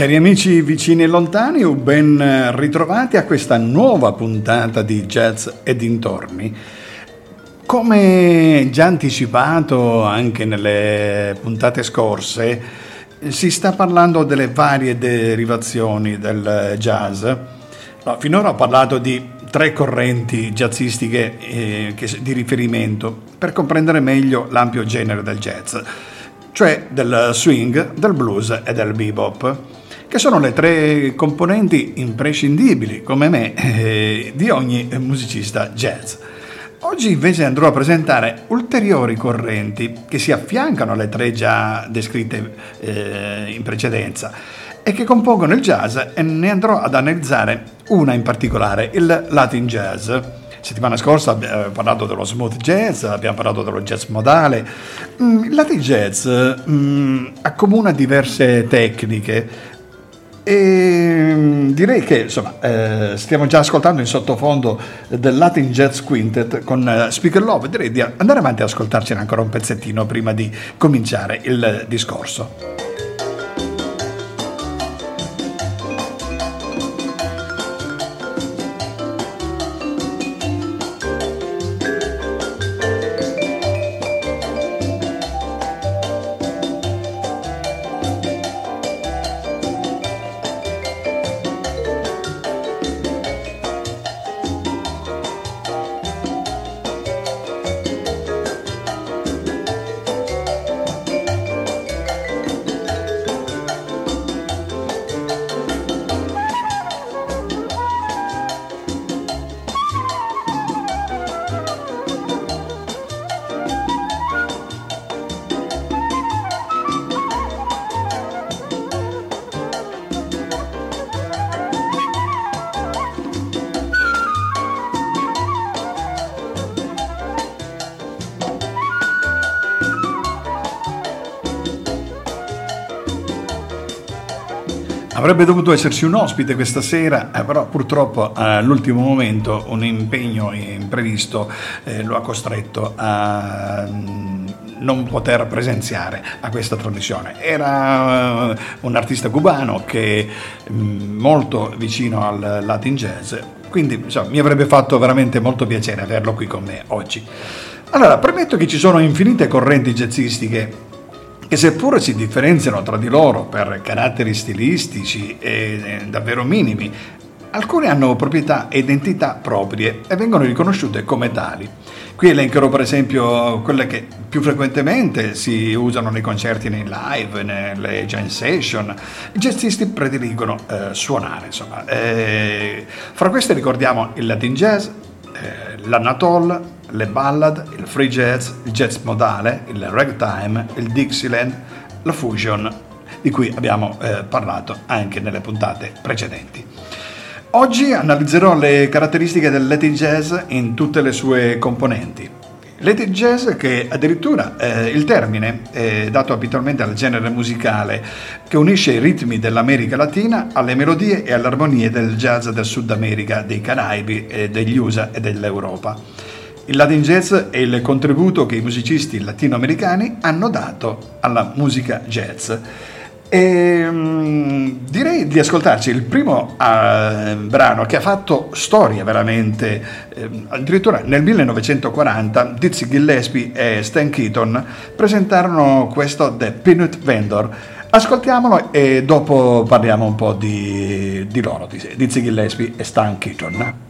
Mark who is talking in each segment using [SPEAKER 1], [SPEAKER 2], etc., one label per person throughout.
[SPEAKER 1] Cari amici vicini e lontani, ben ritrovati a questa nuova puntata di Jazz e dintorni. Come già anticipato anche nelle puntate scorse, si sta parlando delle varie derivazioni del jazz. No, finora ho parlato di tre correnti jazzistiche eh, di riferimento per comprendere meglio l'ampio genere del jazz, cioè del swing, del blues e del bebop che sono le tre componenti imprescindibili, come me, eh, di ogni musicista jazz. Oggi invece andrò a presentare ulteriori correnti che si affiancano alle tre già descritte eh, in precedenza e che compongono il jazz e ne andrò ad analizzare una in particolare, il Latin jazz. Settimana scorsa abbiamo parlato dello smooth jazz, abbiamo parlato dello jazz modale. Mm, il Latin jazz mm, accomuna diverse tecniche, e mm, direi che insomma, eh, stiamo già ascoltando in sottofondo del Latin Jazz Quintet con eh, Speaker Love. Direi di andare avanti ad ascoltarcene ancora un pezzettino prima di cominciare il discorso. Avrebbe dovuto esserci un ospite questa sera, eh, però purtroppo all'ultimo momento un impegno imprevisto eh, lo ha costretto a mm, non poter presenziare a questa trasmissione. Era un artista cubano che è mm, molto vicino al Latin jazz, quindi insomma, mi avrebbe fatto veramente molto piacere averlo qui con me oggi. Allora, premetto che ci sono infinite correnti jazzistiche che seppure si differenziano tra di loro per caratteri stilistici e davvero minimi, alcune hanno proprietà e identità proprie e vengono riconosciute come tali. Qui elencherò per esempio quelle che più frequentemente si usano nei concerti nei live, nelle jam session. I jazzisti prediligono eh, suonare, insomma. Eh, fra queste ricordiamo il Latin jazz, eh, l'Anatole, le ballad, il free jazz, il jazz modale, il ragtime, il Dixieland, la fusion, di cui abbiamo eh, parlato anche nelle puntate precedenti. Oggi analizzerò le caratteristiche del Latin jazz in tutte le sue componenti. Latin jazz che addirittura eh, il termine è dato abitualmente al genere musicale che unisce i ritmi dell'America Latina alle melodie e alle armonie del jazz del Sud America, dei Caraibi, degli USA e dell'Europa. Il Latin Jazz è il contributo che i musicisti latinoamericani hanno dato alla musica jazz. E, um, direi di ascoltarci il primo uh, brano che ha fatto storia veramente, eh, addirittura nel 1940 Dizzy Gillespie e Stan Keaton presentarono questo The Peanut Vendor. Ascoltiamolo e dopo parliamo un po' di, di loro, di Dizzy Gillespie e Stan Keaton.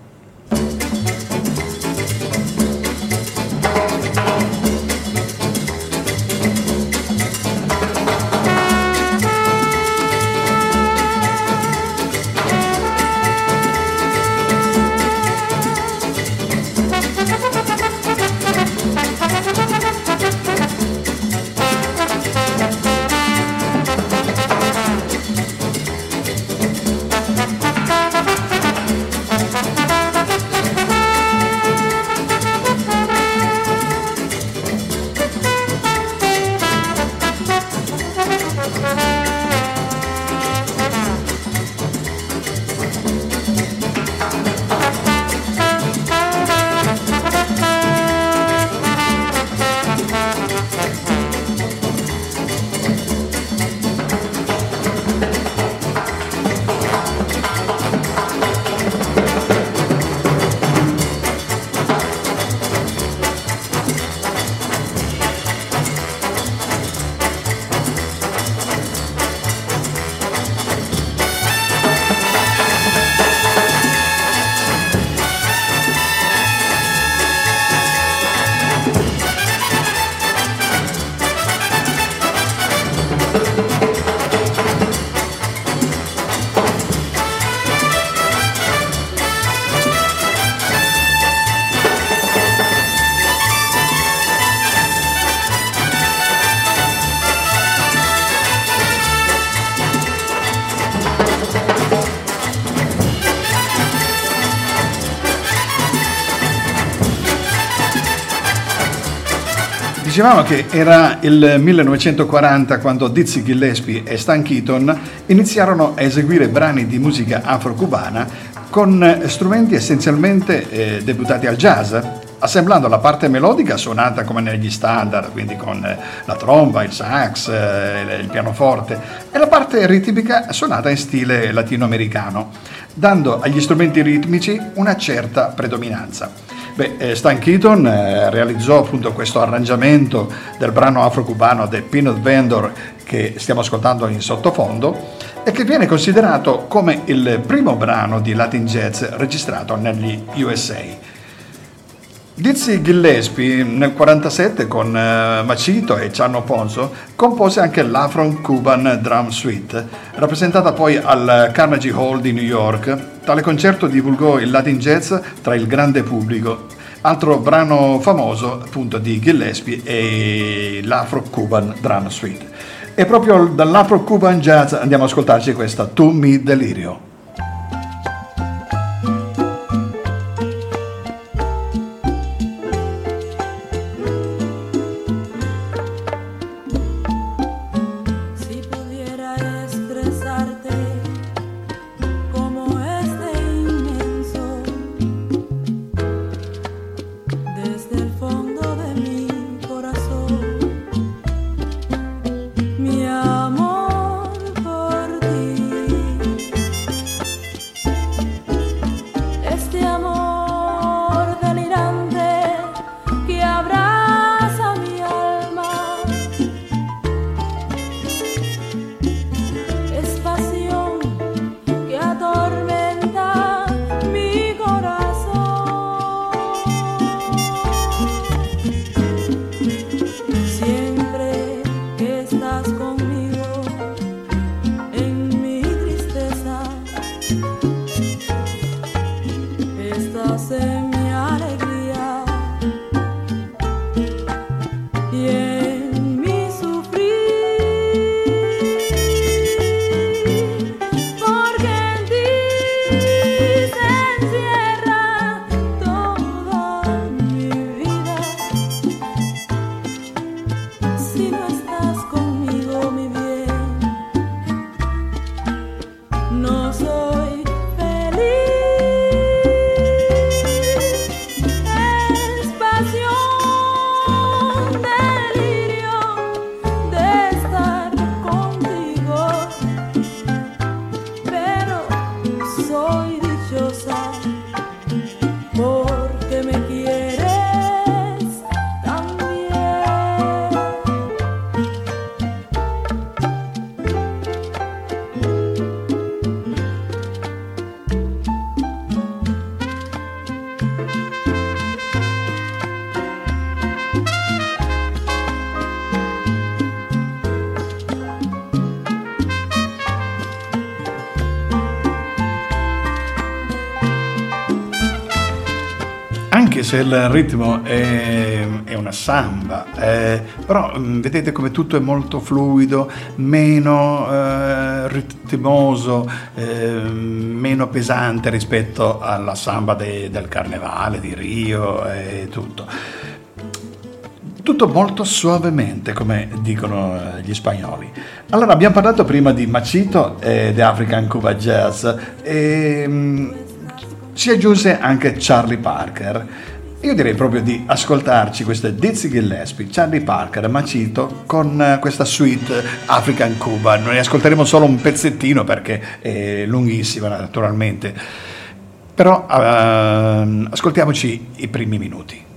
[SPEAKER 1] Dicevamo che era il 1940 quando Dizzy Gillespie e Stan Keaton iniziarono a eseguire brani di musica afro-cubana con strumenti essenzialmente eh, debuttati al jazz, assemblando la parte melodica suonata come negli standard, quindi con eh, la tromba, il sax, eh, il pianoforte, e la parte ritmica suonata in stile latinoamericano, dando agli strumenti ritmici una certa predominanza. Beh, eh, Stan Keaton eh, realizzò appunto questo arrangiamento del brano afro-cubano The Peanut Vendor che stiamo ascoltando in sottofondo e che viene considerato come il primo brano di Latin Jazz registrato negli USA. Dizzy Gillespie nel 1947 con eh, Macito e Ciano Ponzo compose anche l'Afro-Cuban Drum Suite, rappresentata poi al Carnegie Hall di New York. Tale concerto divulgò il Latin Jazz tra il grande pubblico. Altro brano famoso appunto di Gillespie è l'Afro-Cuban Drum Suite. E proprio dall'Afro-Cuban Jazz andiamo ad ascoltarci questa Tu mi delirio. Se il ritmo è, è una samba, eh, però mm, vedete come tutto è molto fluido, meno eh, ritmoso, eh, meno pesante rispetto alla samba de, del carnevale di Rio e tutto. Tutto molto suavemente, come dicono eh, gli spagnoli. Allora, abbiamo parlato prima di Machito e di African Cuba Jazz e mm, si aggiunse anche Charlie Parker. Io direi proprio di ascoltarci queste Dizzy Gillespie, Charlie Parker, Macito con eh, questa suite African Cuba. Noi ascolteremo solo un pezzettino perché è lunghissima naturalmente, però uh, ascoltiamoci i primi minuti.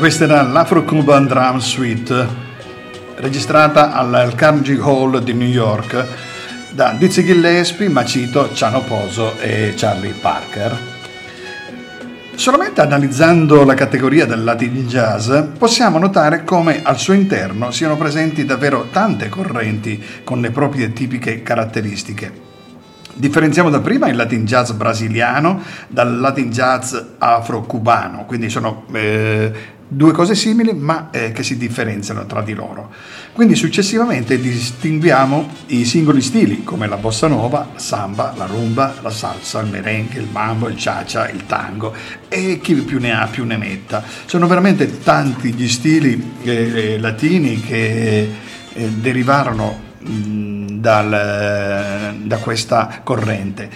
[SPEAKER 1] Questa era l'Afro-Cuban Drum Suite registrata al Carnegie Hall di New York da Dizzy Gillespie, Macito, Ciano Poso e Charlie Parker. Solamente analizzando la categoria del Latin Jazz possiamo notare come al suo interno siano presenti davvero tante correnti con le proprie tipiche caratteristiche. Differenziamo da prima il Latin jazz brasiliano dal Latin jazz afro-cubano, quindi sono eh, due cose simili ma eh, che si differenziano tra di loro. Quindi successivamente distinguiamo i singoli stili come la bossa nova, la samba, la rumba, la salsa, il merengue, il mambo, il cha-cha, il tango e chi più ne ha più ne metta. Sono veramente tanti gli stili eh, latini che eh, derivarono dal, da questa corrente.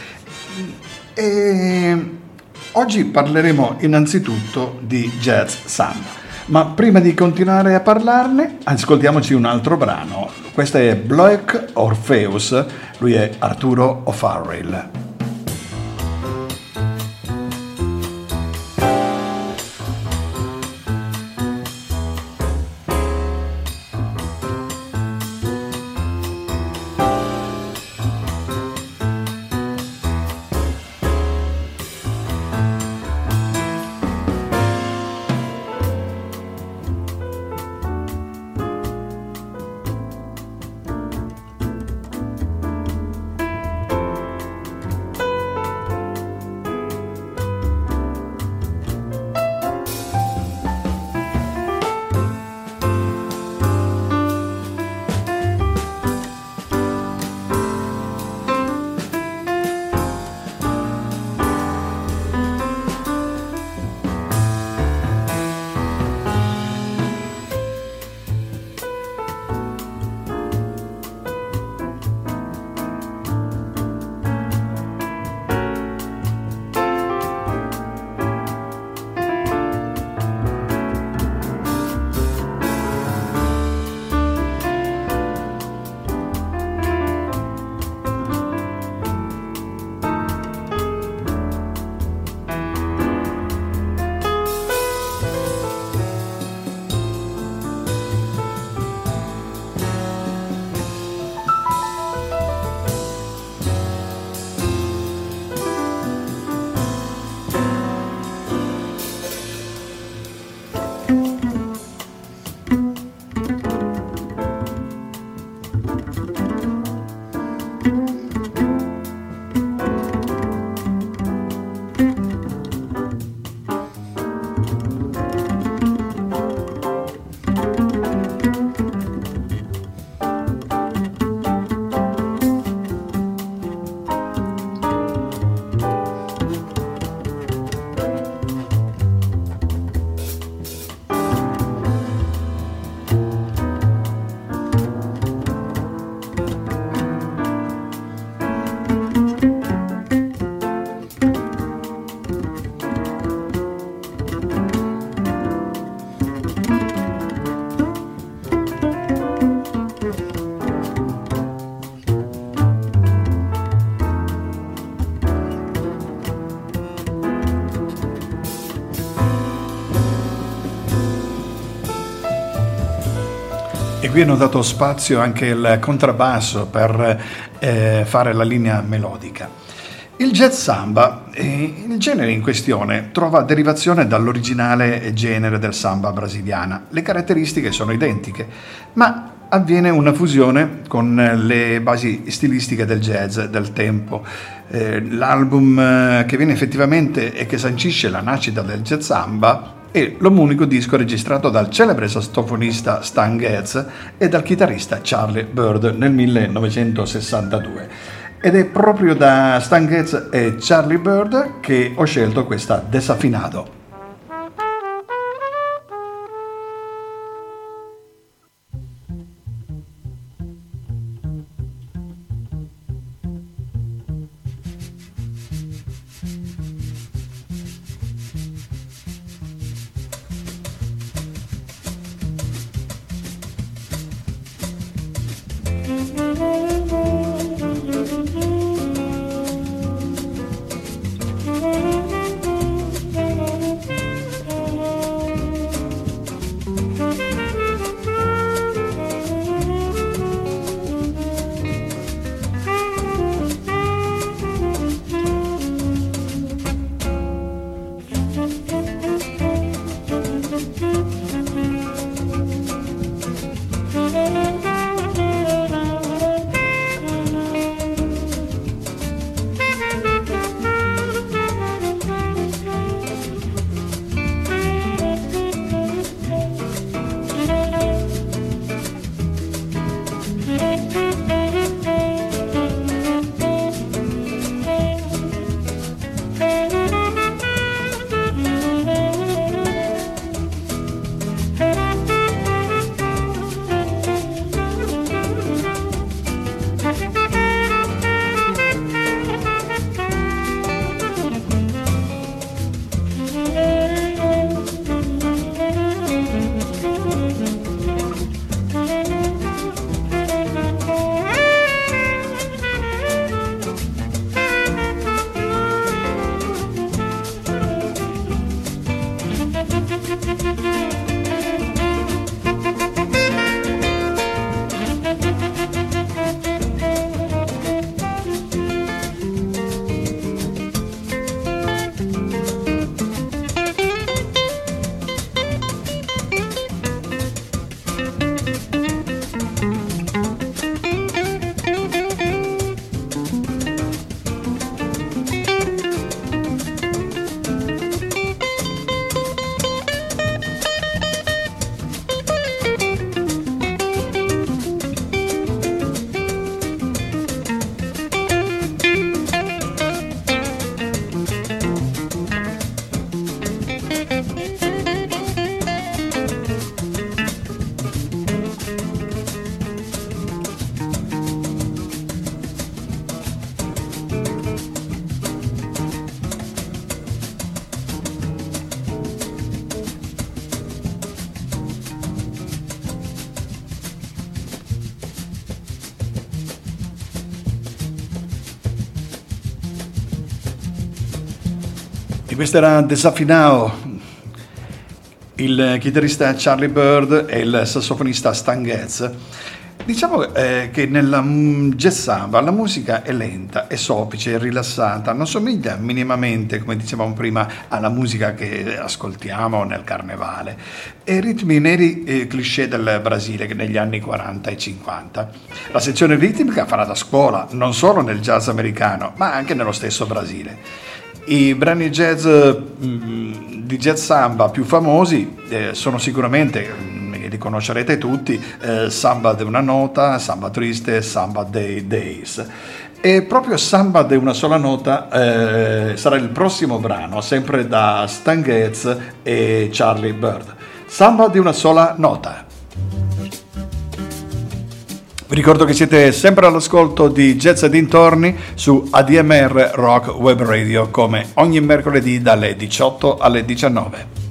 [SPEAKER 1] E oggi parleremo innanzitutto di jazz samba. Ma prima di continuare a parlarne, ascoltiamoci un altro brano. Questo è Black Orpheus, lui è Arturo O'Farrell. Qui hanno dato spazio anche il contrabbasso per eh, fare la linea melodica. Il jazz samba, eh, il genere in questione, trova derivazione dall'originale genere del samba brasiliana. Le caratteristiche sono identiche, ma avviene una fusione con le basi stilistiche del jazz del tempo. Eh, l'album eh, che viene effettivamente e che sancisce la nascita del jazz samba è l'omunico disco registrato dal celebre sassofonista Stan Getz e dal chitarrista Charlie Bird nel 1962. Ed è proprio da Stan Getz e Charlie Bird che ho scelto questa Desafinado. E questo era Desafinao, il chitarrista Charlie Bird e il sassofonista Stan Getz. Diciamo eh, che nella mm, jazz samba la musica è lenta, è soffice, è rilassata, non somiglia minimamente, come dicevamo prima, alla musica che ascoltiamo nel carnevale. E ritmi neri e cliché del Brasile negli anni 40 e 50. La sezione ritmica farà da scuola, non solo nel jazz americano, ma anche nello stesso Brasile. I brani jazz mm, di jazz samba più famosi eh, sono sicuramente, mm, li conoscerete tutti, eh, Samba de una nota, Samba triste, Samba dei days. E proprio Samba de una sola nota eh, sarà il prossimo brano, sempre da Stan Getz e Charlie Bird. Samba di una sola nota. Vi ricordo che siete sempre all'ascolto di Jazz e dintorni su ADMR Rock Web Radio come ogni mercoledì dalle 18 alle 19.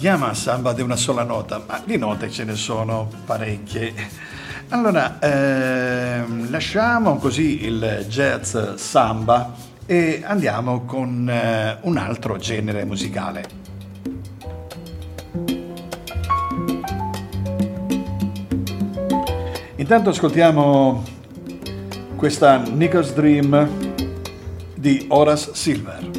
[SPEAKER 1] Chiama samba di una sola nota, ma di note ce ne sono parecchie. Allora, ehm, lasciamo così il jazz samba e andiamo con eh, un altro genere musicale. Intanto ascoltiamo questa Nichols Dream di Horace Silver.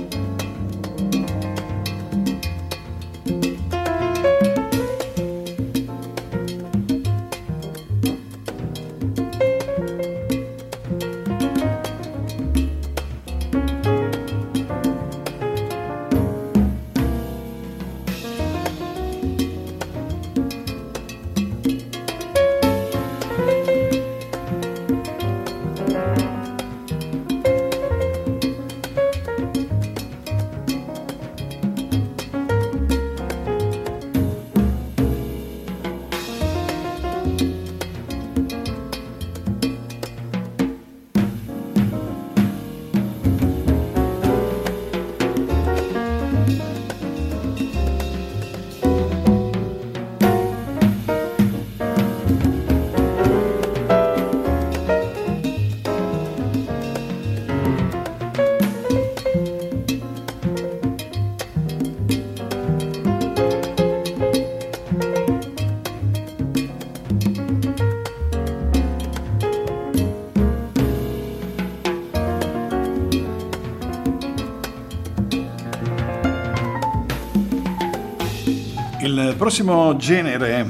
[SPEAKER 1] Prossimo genere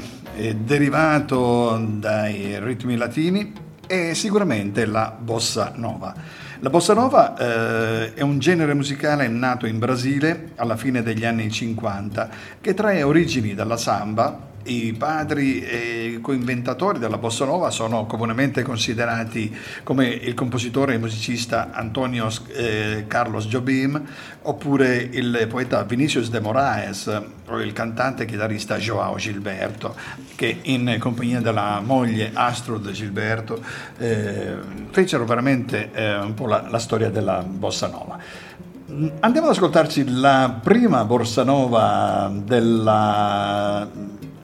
[SPEAKER 1] derivato dai ritmi latini è sicuramente la bossa nova. La bossa nova eh, è un genere musicale nato in Brasile alla fine degli anni 50 che trae origini dalla samba i padri e coinventatori della bossa nova sono comunemente considerati come il compositore e musicista Antonio eh, Carlos Jobim oppure il poeta Vinicius de Moraes o il cantante e chitarrista Joao Gilberto che in compagnia della moglie Astrud Gilberto eh, fecero veramente eh, un po' la, la storia della bossa nova. Andiamo ad ascoltarci la prima bossa nova della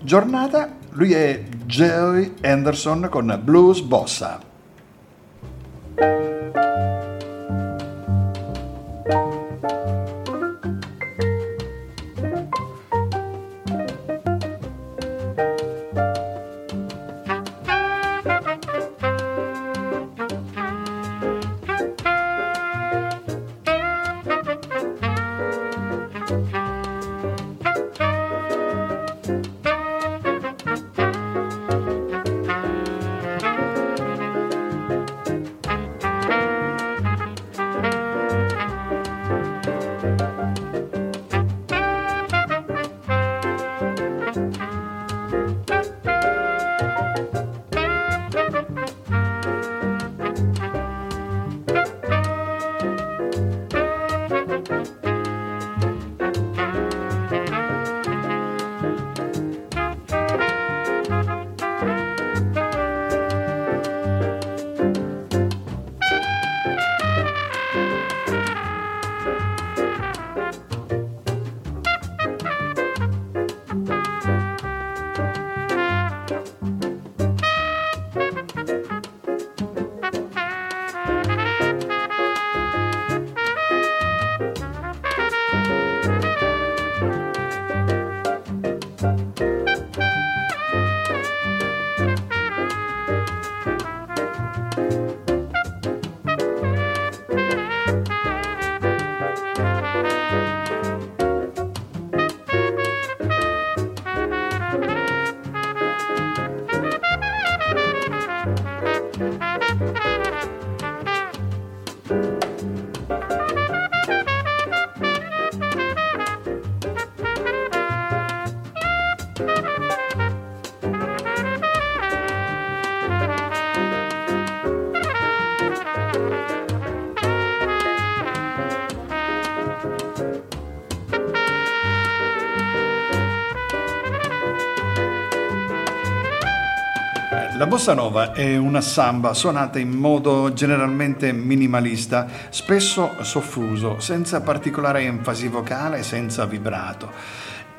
[SPEAKER 1] giornata. Lui è Jerry Anderson con Blues Bossa. La bossa nova è una samba suonata in modo generalmente minimalista, spesso soffuso, senza particolare enfasi vocale, senza vibrato.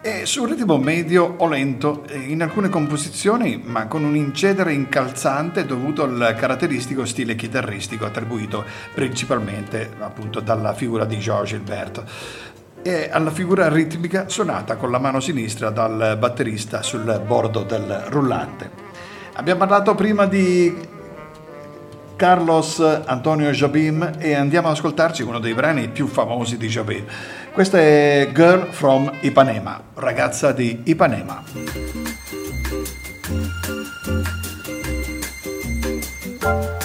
[SPEAKER 1] È su ritmo medio o lento in alcune composizioni, ma con un incedere incalzante dovuto al caratteristico stile chitarristico attribuito principalmente appunto dalla figura di George Gilberto e alla figura ritmica suonata con la mano sinistra dal batterista sul bordo del rullante. Abbiamo parlato prima di Carlos Antonio Jobim e andiamo ad ascoltarci uno dei brani più famosi di Jobim. Questa è Girl from Ipanema, ragazza di Ipanema. La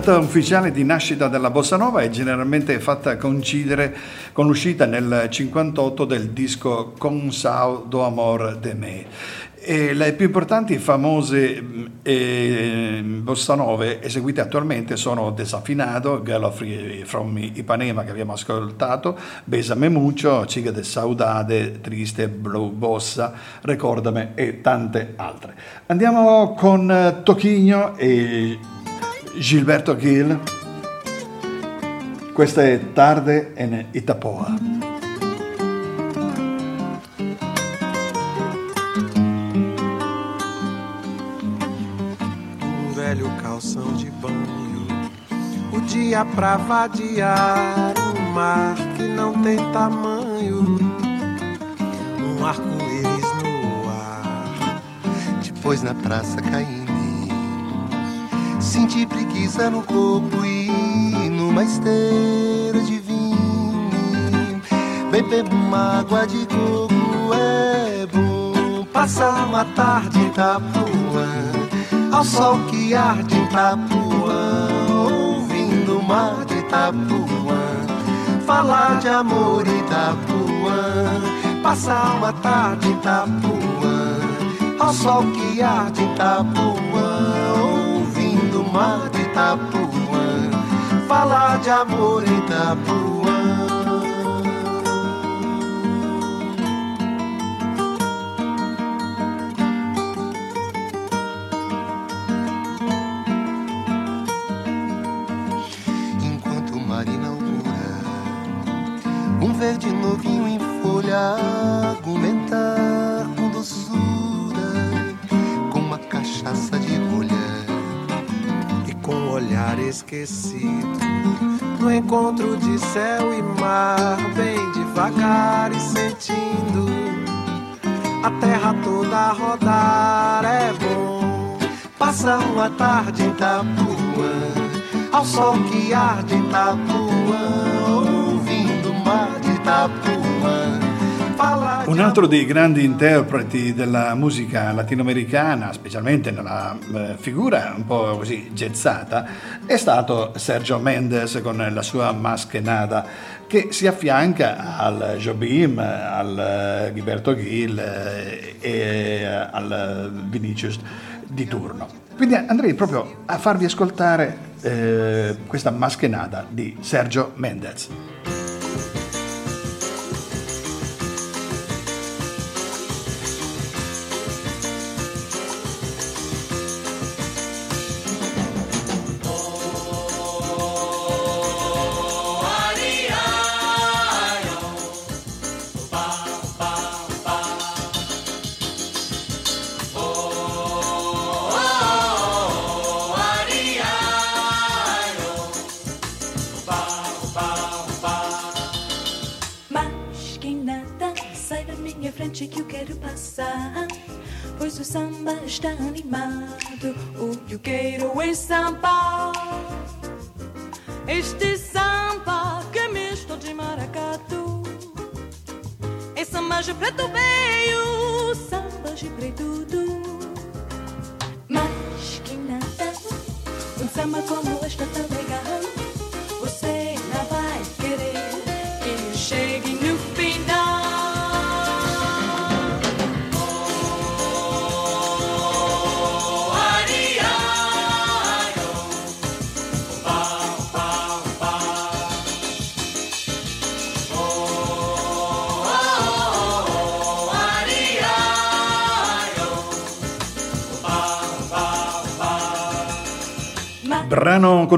[SPEAKER 1] data ufficiale di nascita della bossa nova è generalmente fatta coincidere con l'uscita nel 58 del disco Con Sao do Amor de Me. E le più importanti e famose eh, bossa nove eseguite attualmente sono Desafinado, Girl from Ipanema che abbiamo ascoltato, Besame Mucho, Ciga de Saudade, Triste, Blue Bossa, Recordame e tante altre. Andiamo con Tochigno e Gilberto Gil. Questa è Tarde in Itapoa.
[SPEAKER 2] Um velho calção de banho, o dia pra vadiar, um mar que não tem tamanho, um arco-íris no ar. Depois na praça caindo Senti preguiça no corpo e numa esteira de vinho. Beber uma água de coco é bom. Passar uma tarde em Itapuã, ao sol que arde em Itapuã, ouvindo o mar de Itapuã. Falar de amor em Itapuã, passar uma tarde em Itapuã, ao sol que arde em Itapuã mar de Itapuã, falar de amor em Itapuã. Sol que arde Itapuã, ouvindo o mar de Itapuã,
[SPEAKER 1] Un altro dei grandi interpreti della musica latinoamericana, specialmente nella eh, figura un po' così jazzata, è stato Sergio Mendes con la sua Maschenada, che si affianca al Jobim, al Gilberto Gil eh, e al Vinicius di turno. Quindi andrei proprio a farvi ascoltare eh, questa Maschenada di Sergio Mendes.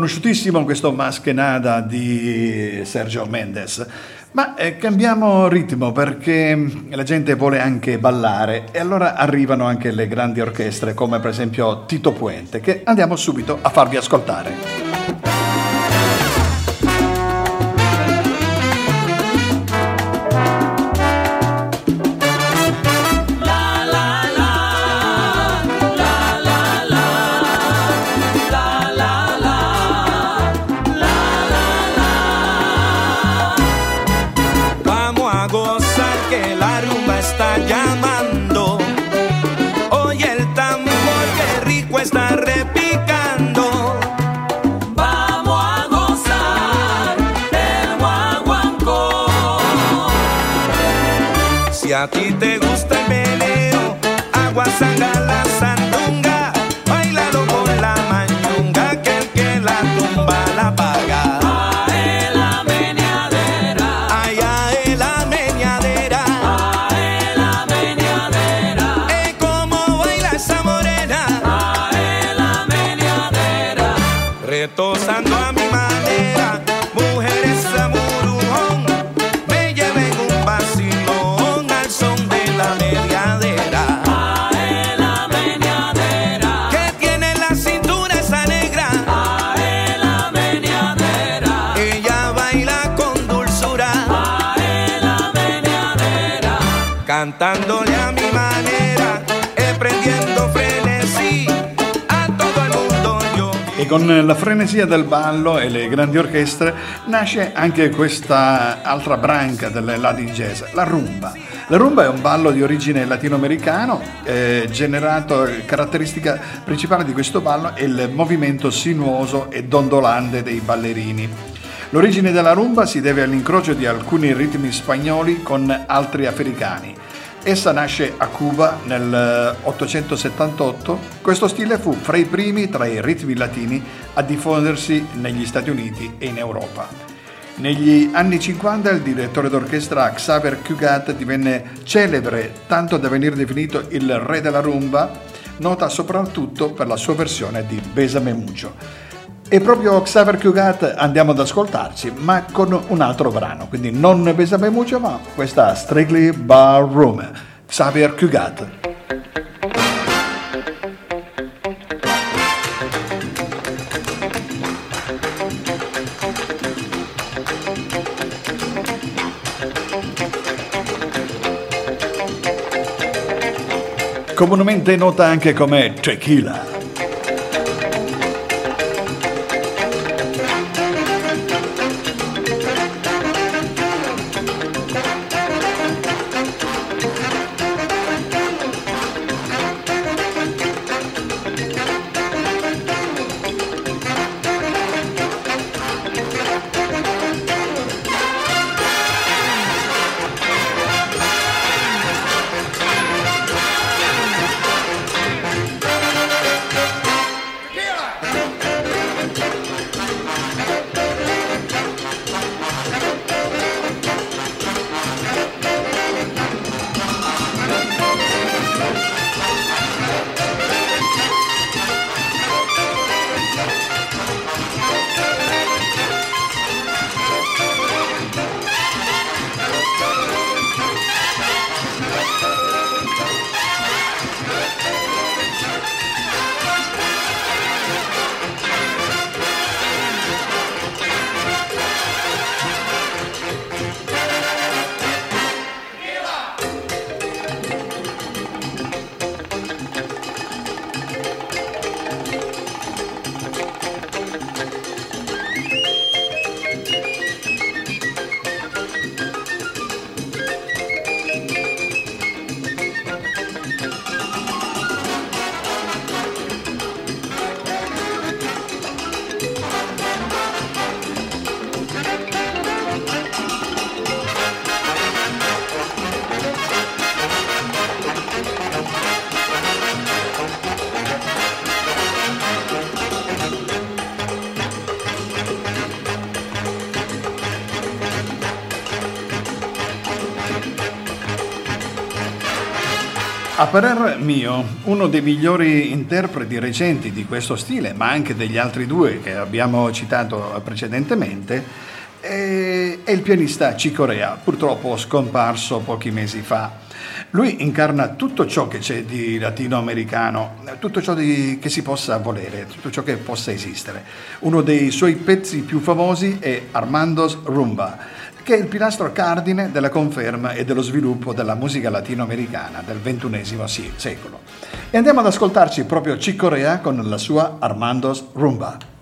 [SPEAKER 1] Conosciutissimo questo Maschenada di Sergio Mendes. Ma eh, cambiamo ritmo perché la gente vuole anche ballare e allora arrivano anche le grandi orchestre come per esempio Tito Puente che andiamo subito a farvi ascoltare.
[SPEAKER 3] A ti te gusta con la
[SPEAKER 1] frenesia del ballo e le grandi orchestre nasce anche questa altra branca del Latin jazz, la rumba. La rumba è un ballo di origine latinoamericano, eh, generato, caratteristica principale di questo ballo è il movimento sinuoso e dondolante dei ballerini. L'origine della rumba si deve all'incrocio di alcuni ritmi spagnoli con altri africani. Essa nasce a Cuba nel eh, 878. Questo stile fu fra i primi tra i ritmi latini a diffondersi negli Stati Uniti e in Europa. Negli anni 50 il direttore d'orchestra Xavier Cugat divenne celebre tanto da venire definito il re della rumba, nota soprattutto per la sua versione di Besame Mucho. E proprio Xavier Cugat andiamo ad ascoltarci, ma con un altro brano, quindi non Besame Mucho, ma questa Strictly Ballroom. Xavier Cugat. Comunemente nota anche come tequila. Parer mio, uno dei migliori interpreti recenti di questo stile, ma anche degli altri due che abbiamo citato precedentemente, è il pianista Chico Rea, purtroppo scomparso pochi mesi fa. Lui incarna tutto ciò che c'è di latinoamericano, tutto ciò di- che si possa volere, tutto ciò che possa esistere. Uno dei suoi pezzi più famosi è Armando's Rumba, che è il pilastro cardine della conferma e dello sviluppo della musica latinoamericana del XXI secolo. E andiamo ad ascoltarci proprio Chico Rea con la sua Armando's Rumba.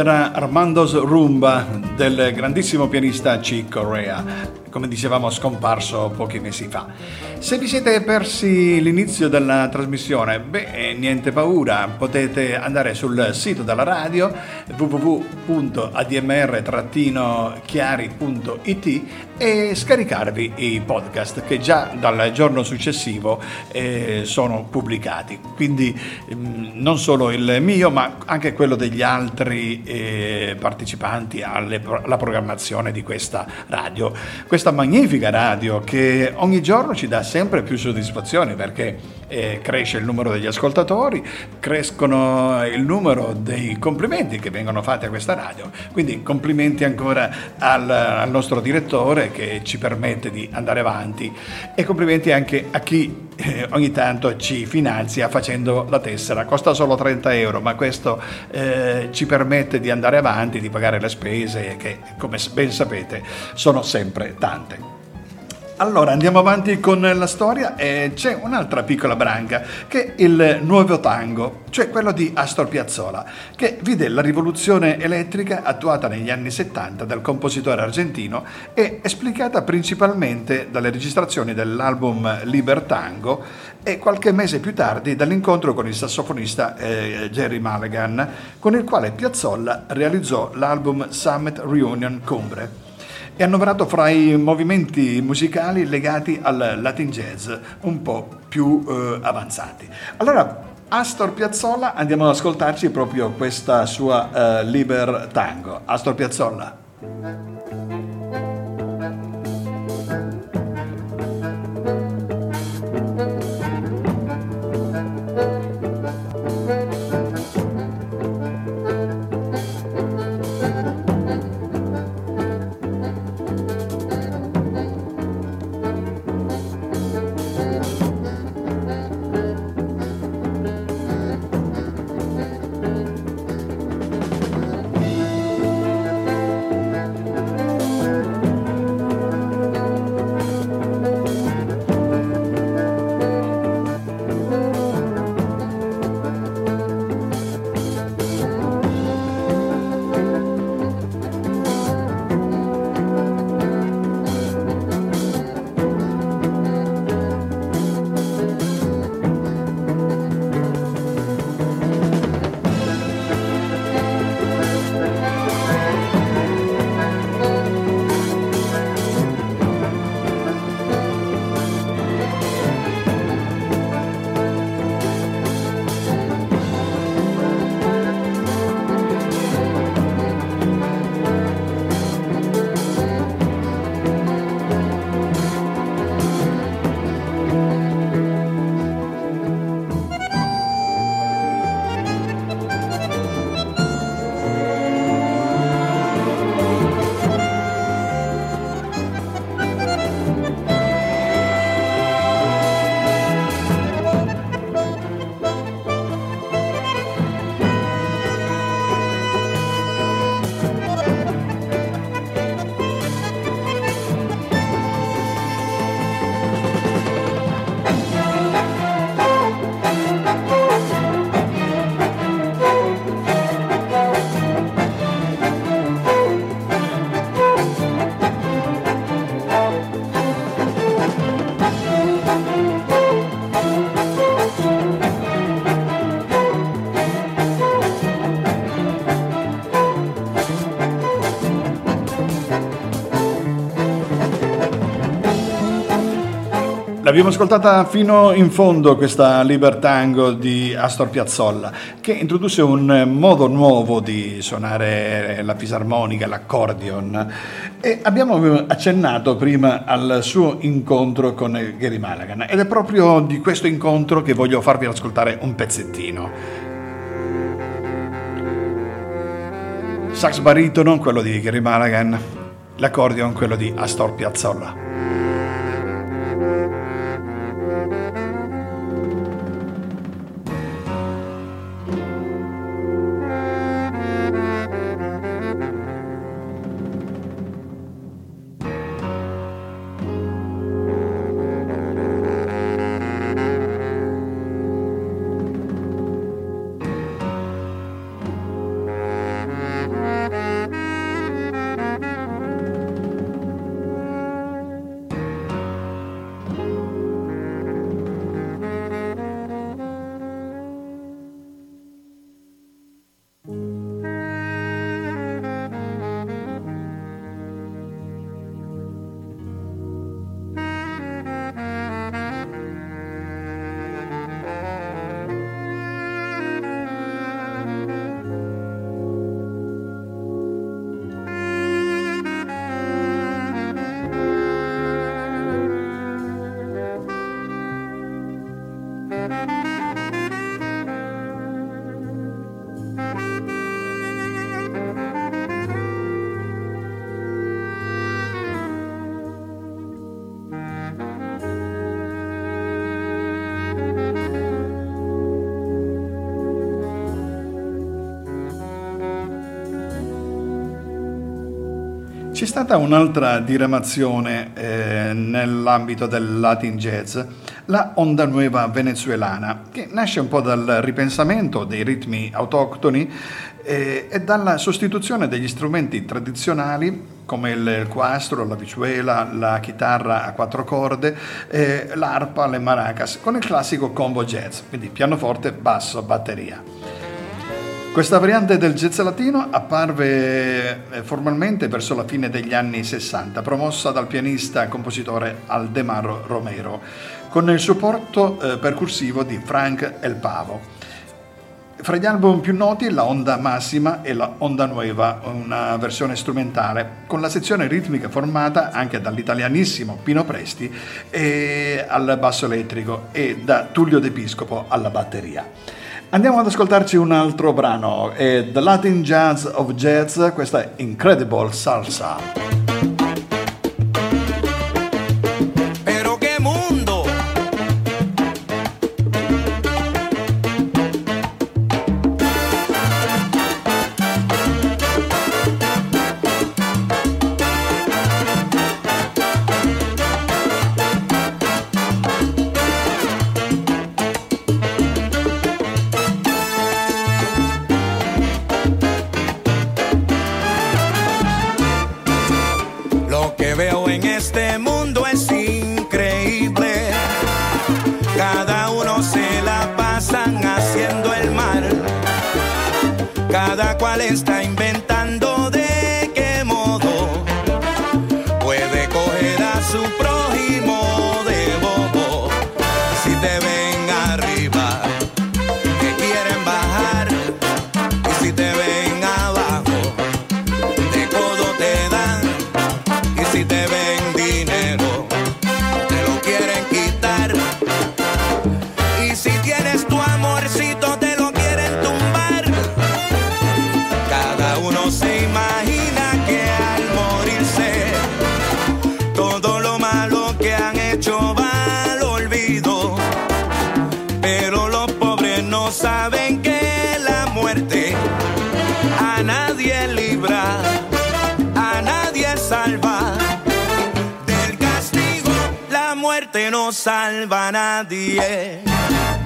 [SPEAKER 1] Era Armando's Rumba del grandissimo pianista Chick Corea, come dicevamo scomparso pochi mesi fa. Se vi siete persi l'inizio della trasmissione, beh, niente paura, potete andare sul sito della radio www.admr-chiari.it e scaricarvi i podcast che già dal giorno successivo eh, sono pubblicati. Quindi ehm, non solo il mio, ma anche quello degli altri eh, partecipanti alle alla programmazione di questa radio. Questa magnifica radio che ogni giorno ci dà sempre più soddisfazione perché eh, cresce il numero degli ascoltatori, crescono il numero dei complimenti che vengono fatti a questa radio. Quindi complimenti ancora al, al nostro direttore che ci permette di andare avanti e complimenti anche a chi eh, ogni tanto ci finanzia facendo la tessera. Costa solo 30 euro, ma questo eh, ci permette di andare avanti, di pagare le spese che, come ben sapete, sono sempre tante. Allora andiamo avanti con la storia e c'è un'altra piccola branca che è il nuovo tango, cioè quello di Astor Piazzolla, che vide la rivoluzione elettrica attuata negli anni 70 dal compositore argentino e esplicata principalmente dalle registrazioni dell'album Liber Tango e qualche mese più tardi dall'incontro con il sassofonista eh, Jerry Mulligan, con il quale Piazzolla realizzò l'album Summit Reunion Cumbre è annoverato fra i movimenti musicali legati al Latin jazz un po' più eh, avanzati. Allora, Astor Piazzolla, andiamo ad ascoltarci proprio questa sua eh, Liber Tango. Astor Piazzolla. L'abbiamo ascoltata fino in fondo questa Libertango di Astor Piazzolla che introdusse un modo nuovo di suonare la fisarmonica, l'accordion e abbiamo accennato prima al suo incontro con Gary Malagan ed è proprio di questo incontro che voglio farvi ascoltare un pezzettino. Sax baritono, quello di Gary Malagan, l'accordion, quello di Astor Piazzolla. Stata un'altra diramazione eh, nell'ambito del Latin jazz, la onda nuova venezuelana, che nasce un po' dal ripensamento dei ritmi autoctoni eh, e dalla sostituzione degli strumenti tradizionali come il quastro, la vicuela, la chitarra a quattro corde, eh, l'arpa, le maracas, con il classico combo jazz, quindi pianoforte, basso, batteria. Questa variante del jazz latino apparve eh, formalmente verso la fine degli anni 60, promossa dal pianista e compositore Aldemaro Romero, con il supporto eh, percussivo di Frank El Pavo. Fra gli album più noti la Onda Massima e la Onda Nueva, una versione strumentale, con la sezione ritmica formata anche dall'italianissimo Pino Presti al basso elettrico e da Tullio D'Episcopo alla batteria. Andiamo ad ascoltarci un altro brano, è The Latin Jazz of Jazz, questa è Incredible Salsa.
[SPEAKER 3] Salva a nadie.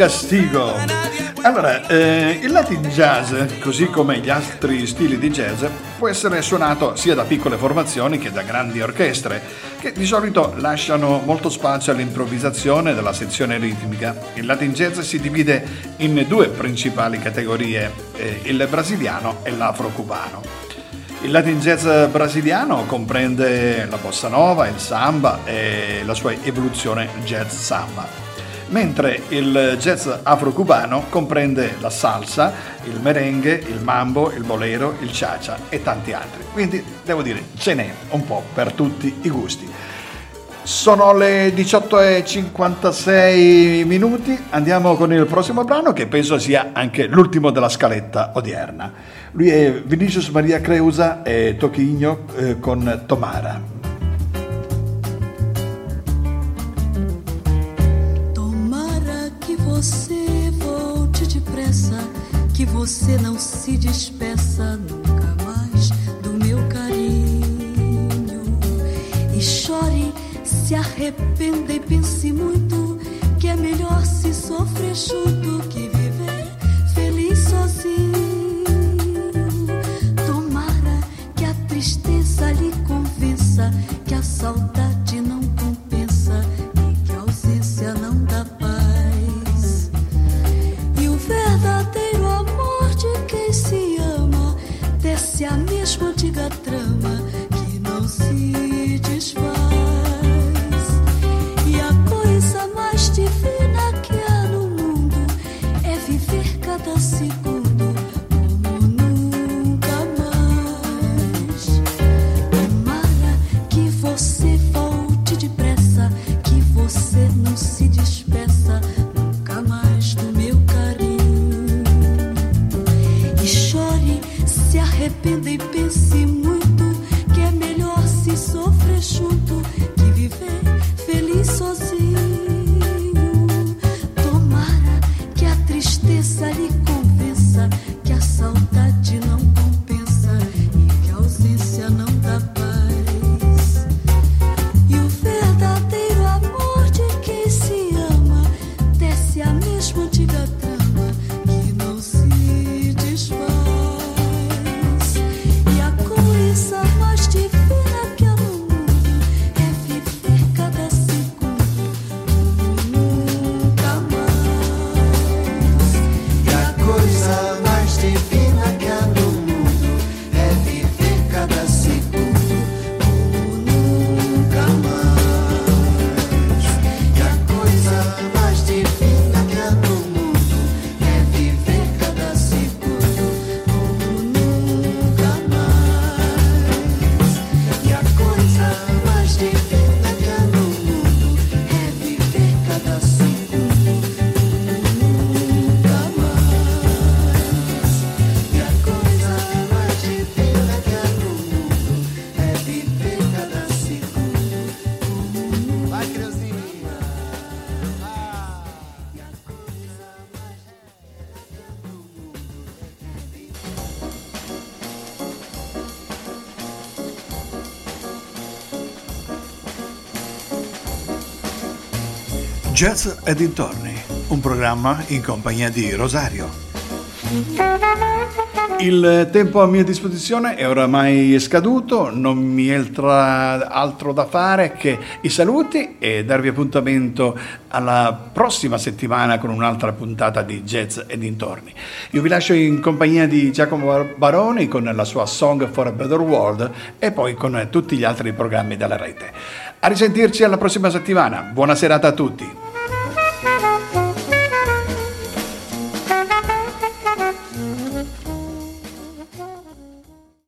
[SPEAKER 4] Castigo.
[SPEAKER 1] Allora, eh, il Latin jazz, così come gli altri stili di jazz, può essere suonato sia da piccole formazioni che da grandi orchestre, che di solito lasciano molto spazio all'improvvisazione della sezione ritmica. Il Latin jazz si divide in due principali categorie, eh, il brasiliano e l'afro-cubano. Il Latin jazz brasiliano comprende la bossa nova, il samba e la sua evoluzione jazz samba mentre il jazz afro-cubano comprende la salsa, il merengue, il mambo, il bolero, il cha-cha e tanti altri. Quindi devo dire, ce n'è un po' per tutti i gusti. Sono le 18.56 minuti, andiamo con il prossimo brano che penso sia anche l'ultimo della scaletta odierna. Lui è Vinicius Maria Creusa e Toquinho eh, con. Tomara
[SPEAKER 5] que você não se despeça nunca mais do meu carinho. E chore, se arrependa e pense muito que é melhor se sofrer junto que viver feliz sozinho. Tomara que a tristeza lhe convença que a saudade
[SPEAKER 1] Jazz e dintorni, un programma in compagnia di Rosario. Il tempo a mia disposizione è oramai scaduto, non mi è tra- altro da fare che i saluti e darvi appuntamento alla prossima settimana con un'altra puntata di Jazz e dintorni. Io vi lascio in compagnia di Giacomo Baroni con la sua Song for a Better World e poi con tutti gli altri programmi della rete. A risentirci alla prossima settimana. Buona serata a tutti.